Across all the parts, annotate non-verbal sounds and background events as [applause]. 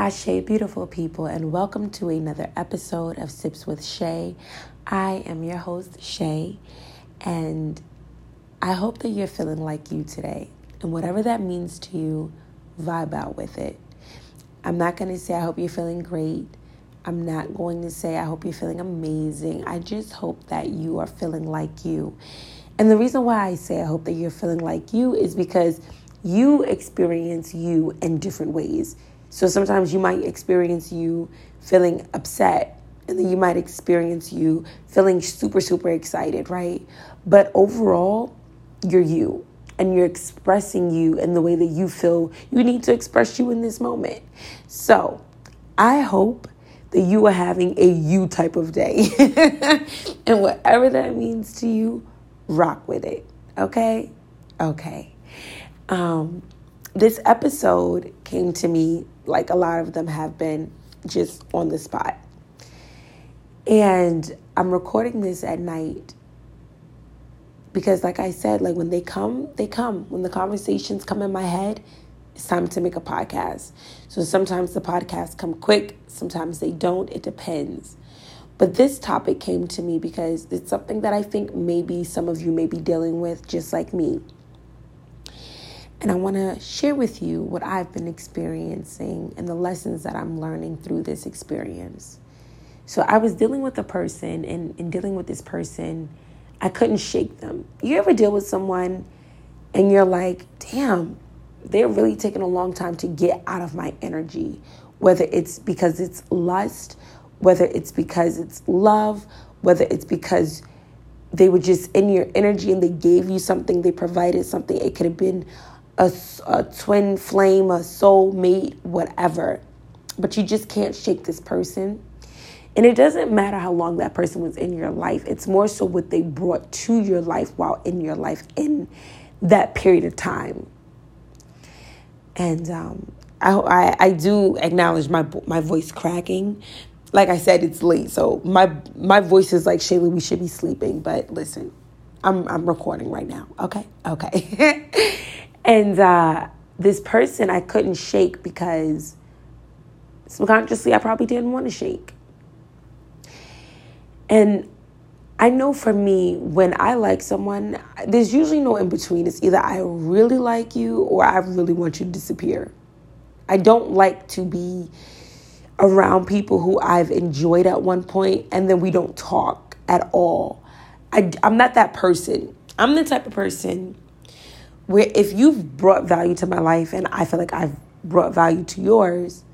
Ashe, beautiful people, and welcome to another episode of Sips with Shay. I am your host, Shay, and I hope that you're feeling like you today. And whatever that means to you, vibe out with it. I'm not going to say I hope you're feeling great. I'm not going to say I hope you're feeling amazing. I just hope that you are feeling like you. And the reason why I say I hope that you're feeling like you is because you experience you in different ways. So sometimes you might experience you feeling upset, and then you might experience you feeling super, super excited, right? But overall, you're you and you're expressing you in the way that you feel you need to express you in this moment. So I hope that you are having a you type of day. [laughs] and whatever that means to you, rock with it. Okay? Okay. Um, this episode came to me like a lot of them have been just on the spot. And I'm recording this at night because like I said, like when they come, they come. When the conversations come in my head, it's time to make a podcast. So sometimes the podcasts come quick, sometimes they don't. It depends. But this topic came to me because it's something that I think maybe some of you may be dealing with just like me. And I want to share with you what I've been experiencing and the lessons that I'm learning through this experience. So I was dealing with a person, and in dealing with this person, I couldn't shake them. You ever deal with someone and you're like, damn, they're really taking a long time to get out of my energy, whether it's because it's lust, whether it's because it's love, whether it's because they were just in your energy and they gave you something, they provided something. It could have been a, a twin flame, a soul mate, whatever. But you just can't shake this person. And it doesn't matter how long that person was in your life, it's more so what they brought to your life while in your life in that period of time. And um, I, I, I do acknowledge my my voice cracking. Like I said, it's late, so my my voice is like Shayla. We should be sleeping, but listen, I'm I'm recording right now. Okay, okay. [laughs] And uh, this person I couldn't shake because subconsciously I probably didn't want to shake. And I know for me, when I like someone, there's usually no in between. It's either I really like you or I really want you to disappear. I don't like to be around people who I've enjoyed at one point and then we don't talk at all. I, I'm not that person. I'm the type of person where if you've brought value to my life and I feel like I've brought value to yours,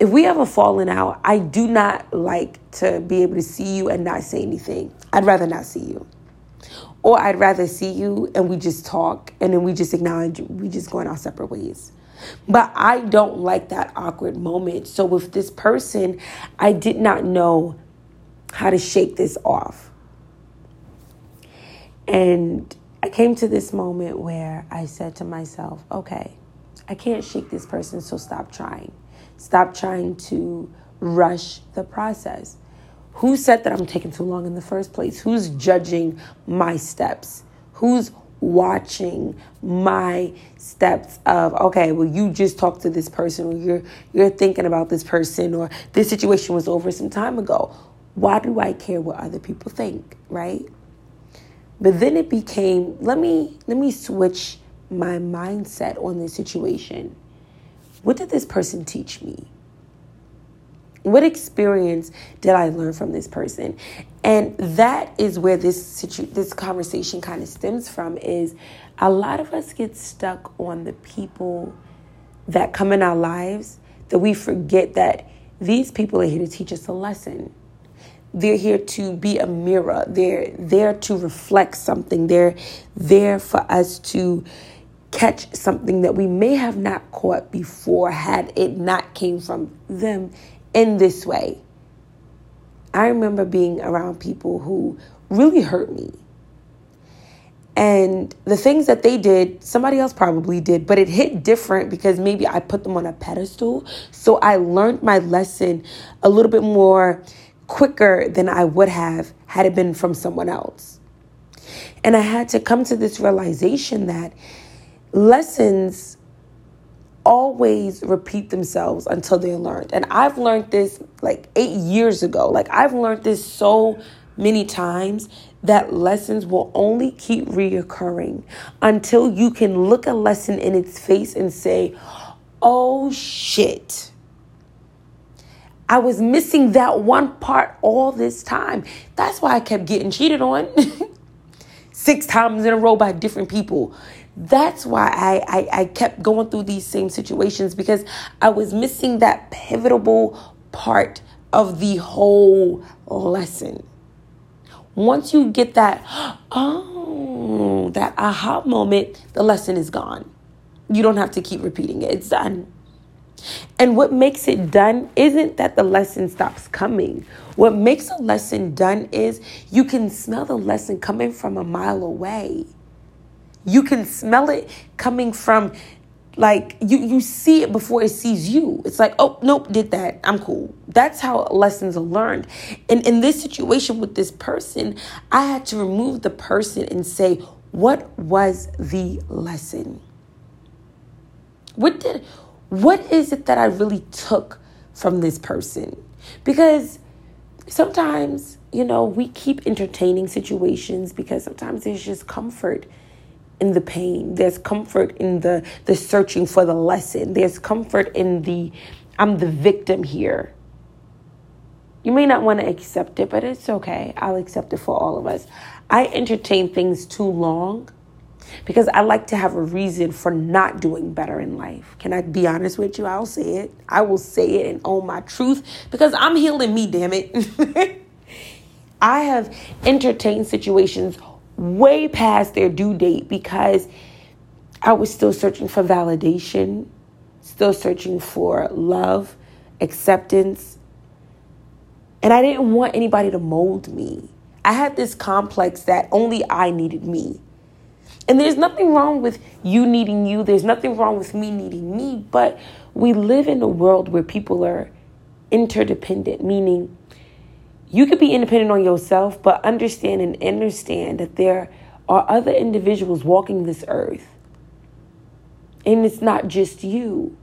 if we ever fallen out, I do not like to be able to see you and not say anything. I'd rather not see you. Or I'd rather see you and we just talk and then we just acknowledge we just going our separate ways. But I don't like that awkward moment. So with this person, I did not know how to shake this off. And I came to this moment where I said to myself, okay, I can't shake this person, so stop trying. Stop trying to rush the process. Who said that I'm taking too long in the first place? Who's judging my steps? Who's watching my steps of okay well you just talked to this person or you're you're thinking about this person or this situation was over some time ago why do i care what other people think right but then it became let me let me switch my mindset on this situation. What did this person teach me? What experience did I learn from this person? And that is where this situ- this conversation kind of stems from is a lot of us get stuck on the people that come in our lives that we forget that these people are here to teach us a lesson. They're here to be a mirror. They're there to reflect something. They're there for us to catch something that we may have not caught before had it not came from them in this way. I remember being around people who really hurt me. And the things that they did, somebody else probably did, but it hit different because maybe I put them on a pedestal. So I learned my lesson a little bit more quicker than I would have had it been from someone else. And I had to come to this realization that lessons always repeat themselves until they're learned. And I've learned this like eight years ago. Like I've learned this so many times that lessons will only keep reoccurring until you can look a lesson in its face and say, oh shit. I was missing that one part all this time. That's why I kept getting cheated on [laughs] six times in a row by different people. That's why I, I, I kept going through these same situations because I was missing that pivotal part of the whole lesson. Once you get that, [gasps] oh, that aha moment, the lesson is gone. You don't have to keep repeating it, it's done. And what makes it done isn't that the lesson stops coming. What makes a lesson done is you can smell the lesson coming from a mile away. You can smell it coming from like you you see it before it sees you. It's like oh nope did that. I'm cool. That's how lessons are learned. And in this situation with this person i had to remove the person and say what was the lesson? What did what is it that i really took from this person because sometimes you know we keep entertaining situations because sometimes there's just comfort in the pain. There's comfort in the the searching for the lesson. There's comfort in the I'm the victim here. You may not want to accept it, but it's okay. I'll accept it for all of us. I entertain things too long because I like to have a reason for not doing better in life. Can I be honest with you? I'll say it. I will say it and own my truth because I'm healing me, damn it. [laughs] I have entertained situations way past their due date because I was still searching for validation, still searching for love, acceptance. And I didn't want anybody to mold me. I had this complex that only I needed me. And there's nothing wrong with you needing you, there's nothing wrong with me needing me, but we live in a world where people are interdependent, meaning you could be independent on yourself, but understand and understand that there are other individuals walking this earth. And it's not just you.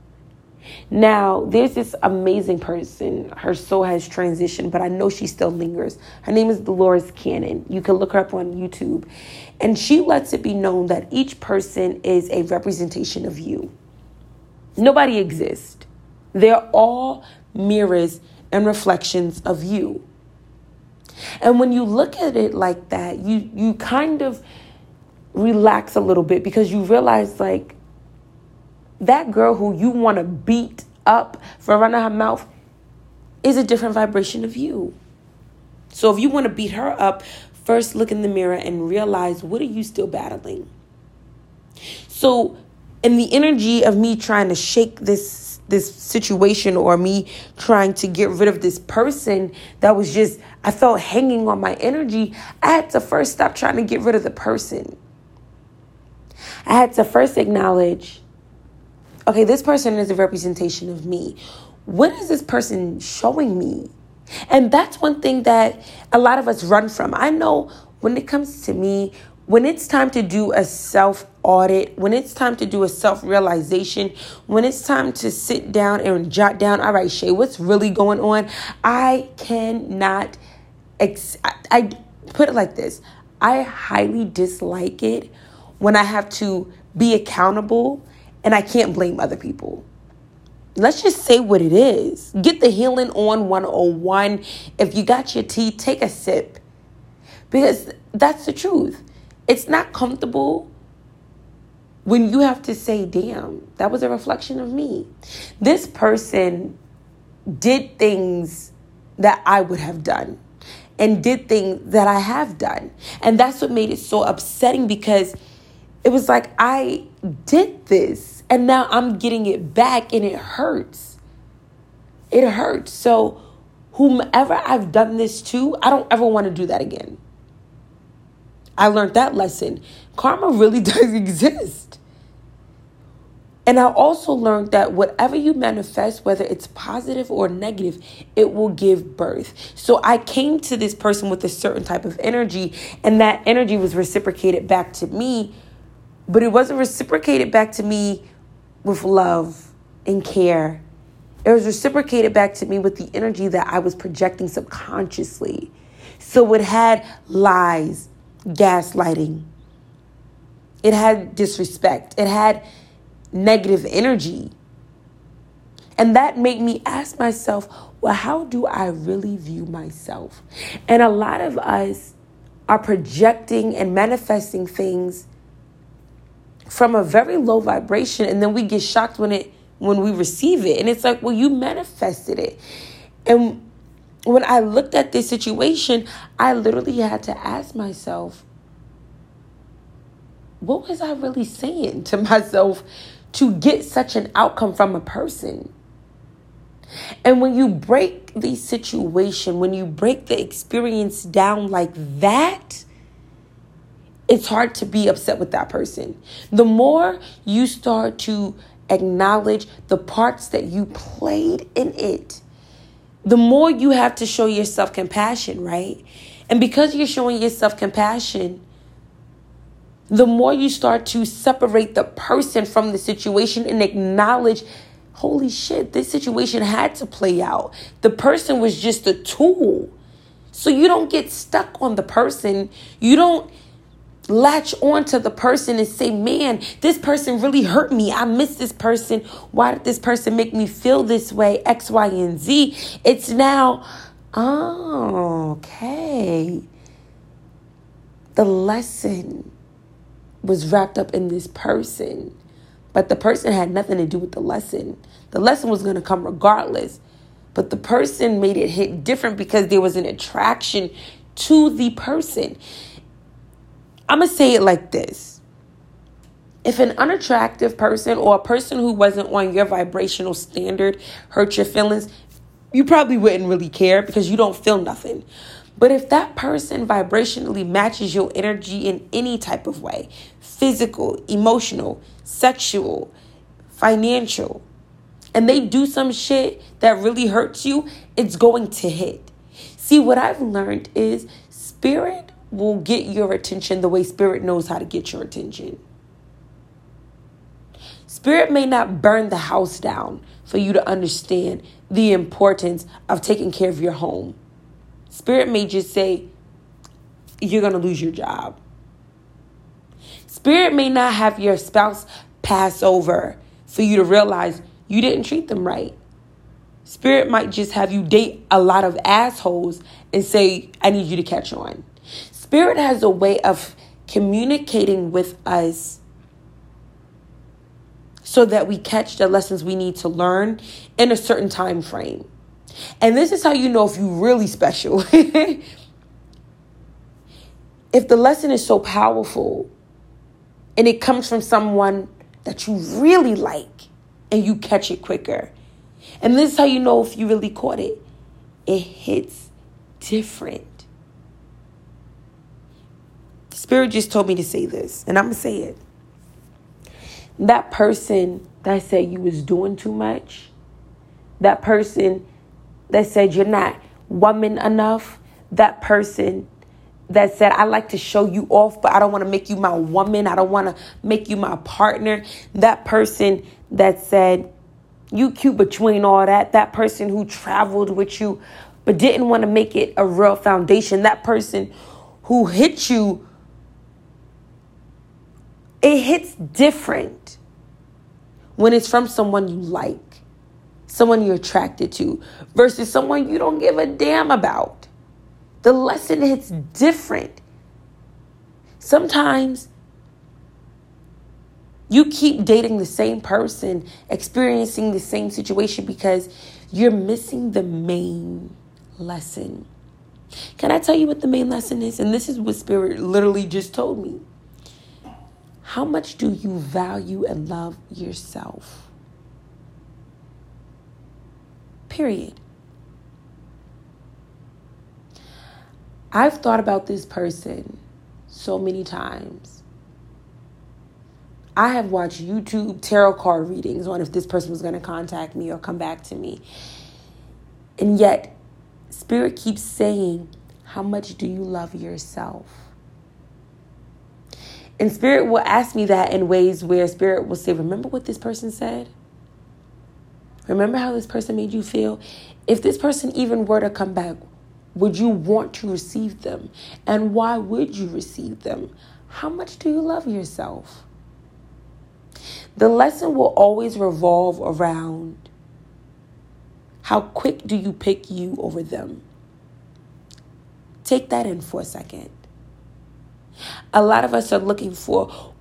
Now, there's this amazing person. Her soul has transitioned, but I know she still lingers. Her name is Dolores Cannon. You can look her up on YouTube. And she lets it be known that each person is a representation of you. Nobody exists. They're all mirrors and reflections of you. And when you look at it like that, you you kind of relax a little bit because you realize like that girl who you want to beat up for running her mouth is a different vibration of you. So if you want to beat her up, first look in the mirror and realize what are you still battling? So in the energy of me trying to shake this this situation or me trying to get rid of this person that was just I felt hanging on my energy, I had to first stop trying to get rid of the person. I had to first acknowledge okay, this person is a representation of me. What is this person showing me? And that's one thing that a lot of us run from. I know when it comes to me, when it's time to do a self audit, when it's time to do a self realization, when it's time to sit down and jot down, all right, Shay, what's really going on? I cannot, ex- I, I put it like this I highly dislike it when I have to be accountable and I can't blame other people. Let's just say what it is. Get the healing on 101. If you got your tea, take a sip. Because that's the truth. It's not comfortable when you have to say, damn, that was a reflection of me. This person did things that I would have done and did things that I have done. And that's what made it so upsetting because it was like I did this and now I'm getting it back and it hurts. It hurts. So, whomever I've done this to, I don't ever want to do that again. I learned that lesson. Karma really [laughs] does exist. And I also learned that whatever you manifest, whether it's positive or negative, it will give birth. So I came to this person with a certain type of energy, and that energy was reciprocated back to me, but it wasn't reciprocated back to me with love and care. It was reciprocated back to me with the energy that I was projecting subconsciously. So it had lies, gaslighting, it had disrespect, it had negative energy. And that made me ask myself, well, how do I really view myself? And a lot of us are projecting and manifesting things from a very low vibration and then we get shocked when it when we receive it. And it's like well you manifested it. And when i looked at this situation i literally had to ask myself what was i really saying to [laughs] myself to get such an outcome from a person? And when you break the situation when you break the experience down like that it's hard to be upset with that person. The more you start to acknowledge the parts that you played in it, the more you have to show yourself compassion, right? And because you're showing yourself compassion, the more you start to separate the person from the situation and acknowledge, holy shit, this situation had to play out. The person was just a tool. So you don't get stuck on the person. You don't latch on to the person and say, man, this person really hurt me. I miss this person. Why did this person make me feel this way? X, Y, and Z. It's now, oh, okay. The lesson was wrapped up in this person, but the person had nothing to do with the lesson. The lesson was going to come regardless. But the person made it hit different because there was an attraction to the person. I'm going to say it like this. If an unattractive person or a person who wasn't on your vibrational standard hurt your feelings, you probably wouldn't really care because you don't feel nothing. But if that person vibrationally matches your energy in any type of way physical, emotional, sexual, financial and they do some shit that really hurts you, it's going to hit. See, what I've learned is spirit will get your attention the way Spirit knows how to get your attention. Spirit may not burn the house down for you to understand the importance of taking care of your home. Spirit may just say, you're going to lose your job. Spirit may not have your spouse pass over for you to realize you didn't treat them right. Spirit might just have you date a lot of assholes and say, I need you to catch on. Spirit has a way of communicating with us so that we catch the lessons we need to learn in a certain time frame. And this is how you know if you're really special. [laughs] if the lesson is so powerful and it comes from someone that you really like and you catch it quicker. And this is how you know if you really caught it. It hits different. Spirit just told me to say this, and I'm going to say it. That person that said you was doing too much, that person that said you're not woman enough, that person that said, I like to show you off, but I don't want to make you my woman. I don't want to make you my partner. That person that said, you cute, but you ain't all that. That person who traveled with you, but didn't want to make it a real foundation. That person who hit you it hits different when it's from someone you like, someone you're attracted to, versus someone you don't give a damn about. The lesson hits different. Sometimes you keep dating the same person, experiencing the same situation because you're missing the main lesson. Can I tell you what the main lesson is? And this is what Spirit literally just told me. How much do you value and love yourself? Period. I've thought about this person so many times. I have watched YouTube tarot card readings on if this person was going to contact me or come back to me. And yet, Spirit keeps saying, How much do you love yourself? And spirit will ask me that in ways where spirit will say, Remember what this person said? Remember how this person made you feel? If this person even were to come back, would you want to receive them? And why would you receive them? How much do you love yourself? The lesson will always revolve around how quick do you pick you over them? Take that in for a second. A lot of us are looking for,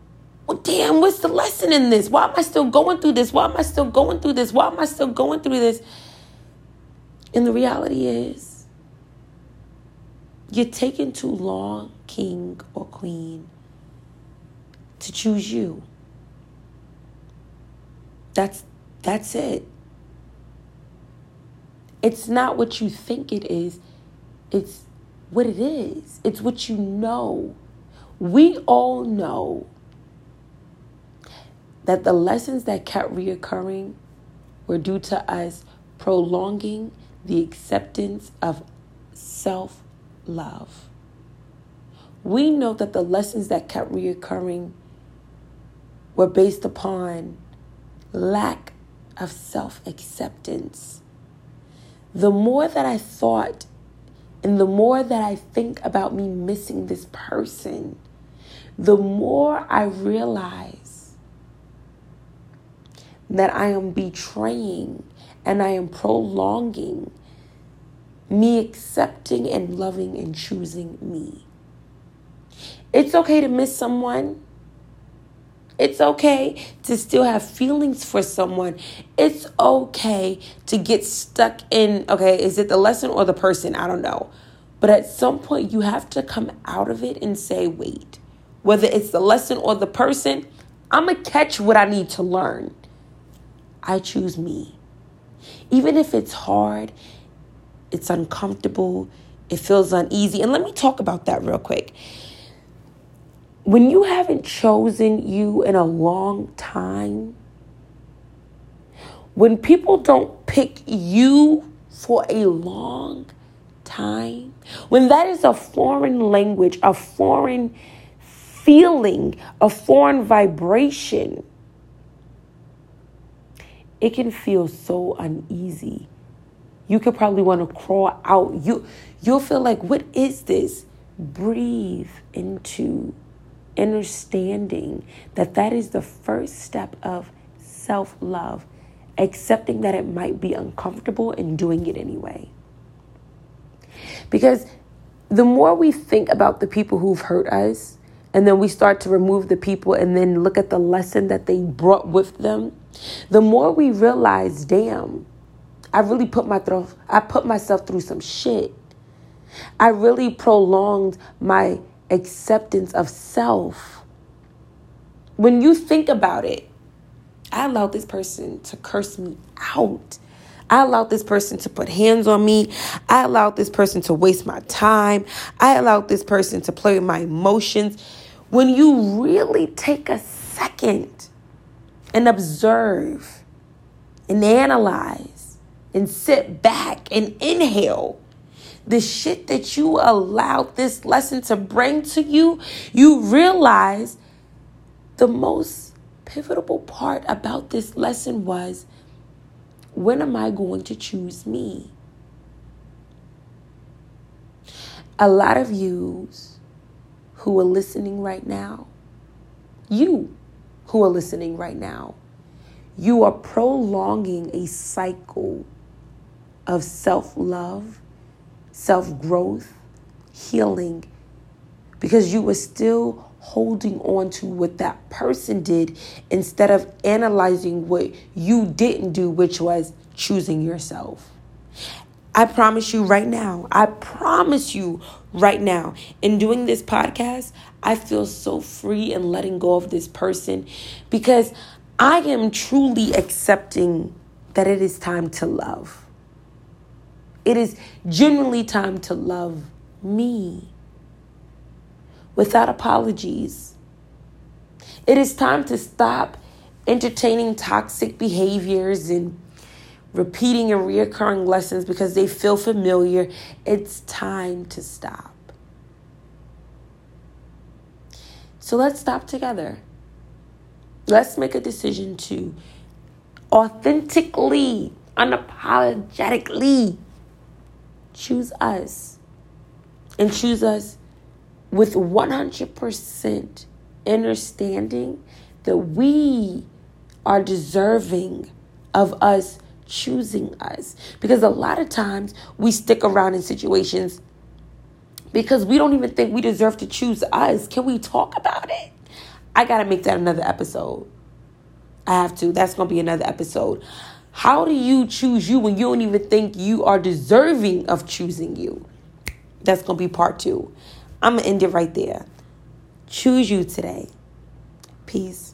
well, damn, what's the lesson in this? Why am I still going through this? Why am I still going through this? Why am I still going through this? And the reality is, you're taking too long, king or queen, to choose you. That's that's it. It's not what you think it is. It's what it is. It's what you know. We all know that the lessons that kept reoccurring were due to us prolonging the acceptance of self love. We know that the lessons that kept reoccurring were based upon lack of self acceptance. The more that I thought and the more that I think about me missing this person, the more I realize that I am betraying and I am prolonging me accepting and loving and choosing me. It's okay to miss someone. It's okay to still have feelings for someone. It's okay to get stuck in, okay, is it the lesson or the person? I don't know. But at some point, you have to come out of it and say, wait, whether it's the lesson or the person, I'm going to catch what I need to learn. I choose me. Even if it's hard, it's uncomfortable, it feels uneasy. And let me talk about that real quick when you haven't chosen you in a long time, when people don't pick you for a long time, when that is a foreign language, a foreign feeling, a foreign vibration, it can feel so uneasy. You could probably want to crawl out. You you'll feel like what is this? Breathe into understanding that that is the first step of self love, accepting that it might be uncomfortable and doing it anyway. Because the more we think about the people who've hurt us, and then we start to remove the people and then look at the lesson that they brought with them, the more we realize, damn, I really put my through, I put myself through some shit. I really prolonged my acceptance of self. When you think about it, I allowed this person to curse me out. I allowed this person to put hands on me. I allowed this person to waste my time. I allowed this person to play with my emotions. When you really take a second and observe and analyze and sit back and inhale, the shit that you allowed this lesson to bring to you, you realize the most pivotal part about this lesson was when am I going to choose me? A lot of yous who are listening right now, you who are listening right now, you are prolonging a cycle of self love self growth, healing, because you were still holding on to what that person did instead of analyzing what you didn't do, which was choosing yourself. I promise you right now, I promise you right now, in doing this podcast, I feel so free and letting go of this person because I am truly accepting that it is time to love. It is genuinely time to love me without apologies. It is time to stop entertaining toxic behaviors and repeating and reoccurring lessons because they feel familiar. It's time to stop. So let's stop together. Let's make a decision to authentically unapologetically choose us and choose us with 100% understanding that we are deserving of us choosing us. Because a lot of times we stick around in situations because we don't even think we deserve to choose us. Can we talk about it? I got to make that another episode. I have to. That's going to be another episode. How do you choose you when you don't even think you are deserving of choosing you? That's going to be part two. I'm going to end it right there. Choose you today. Peace.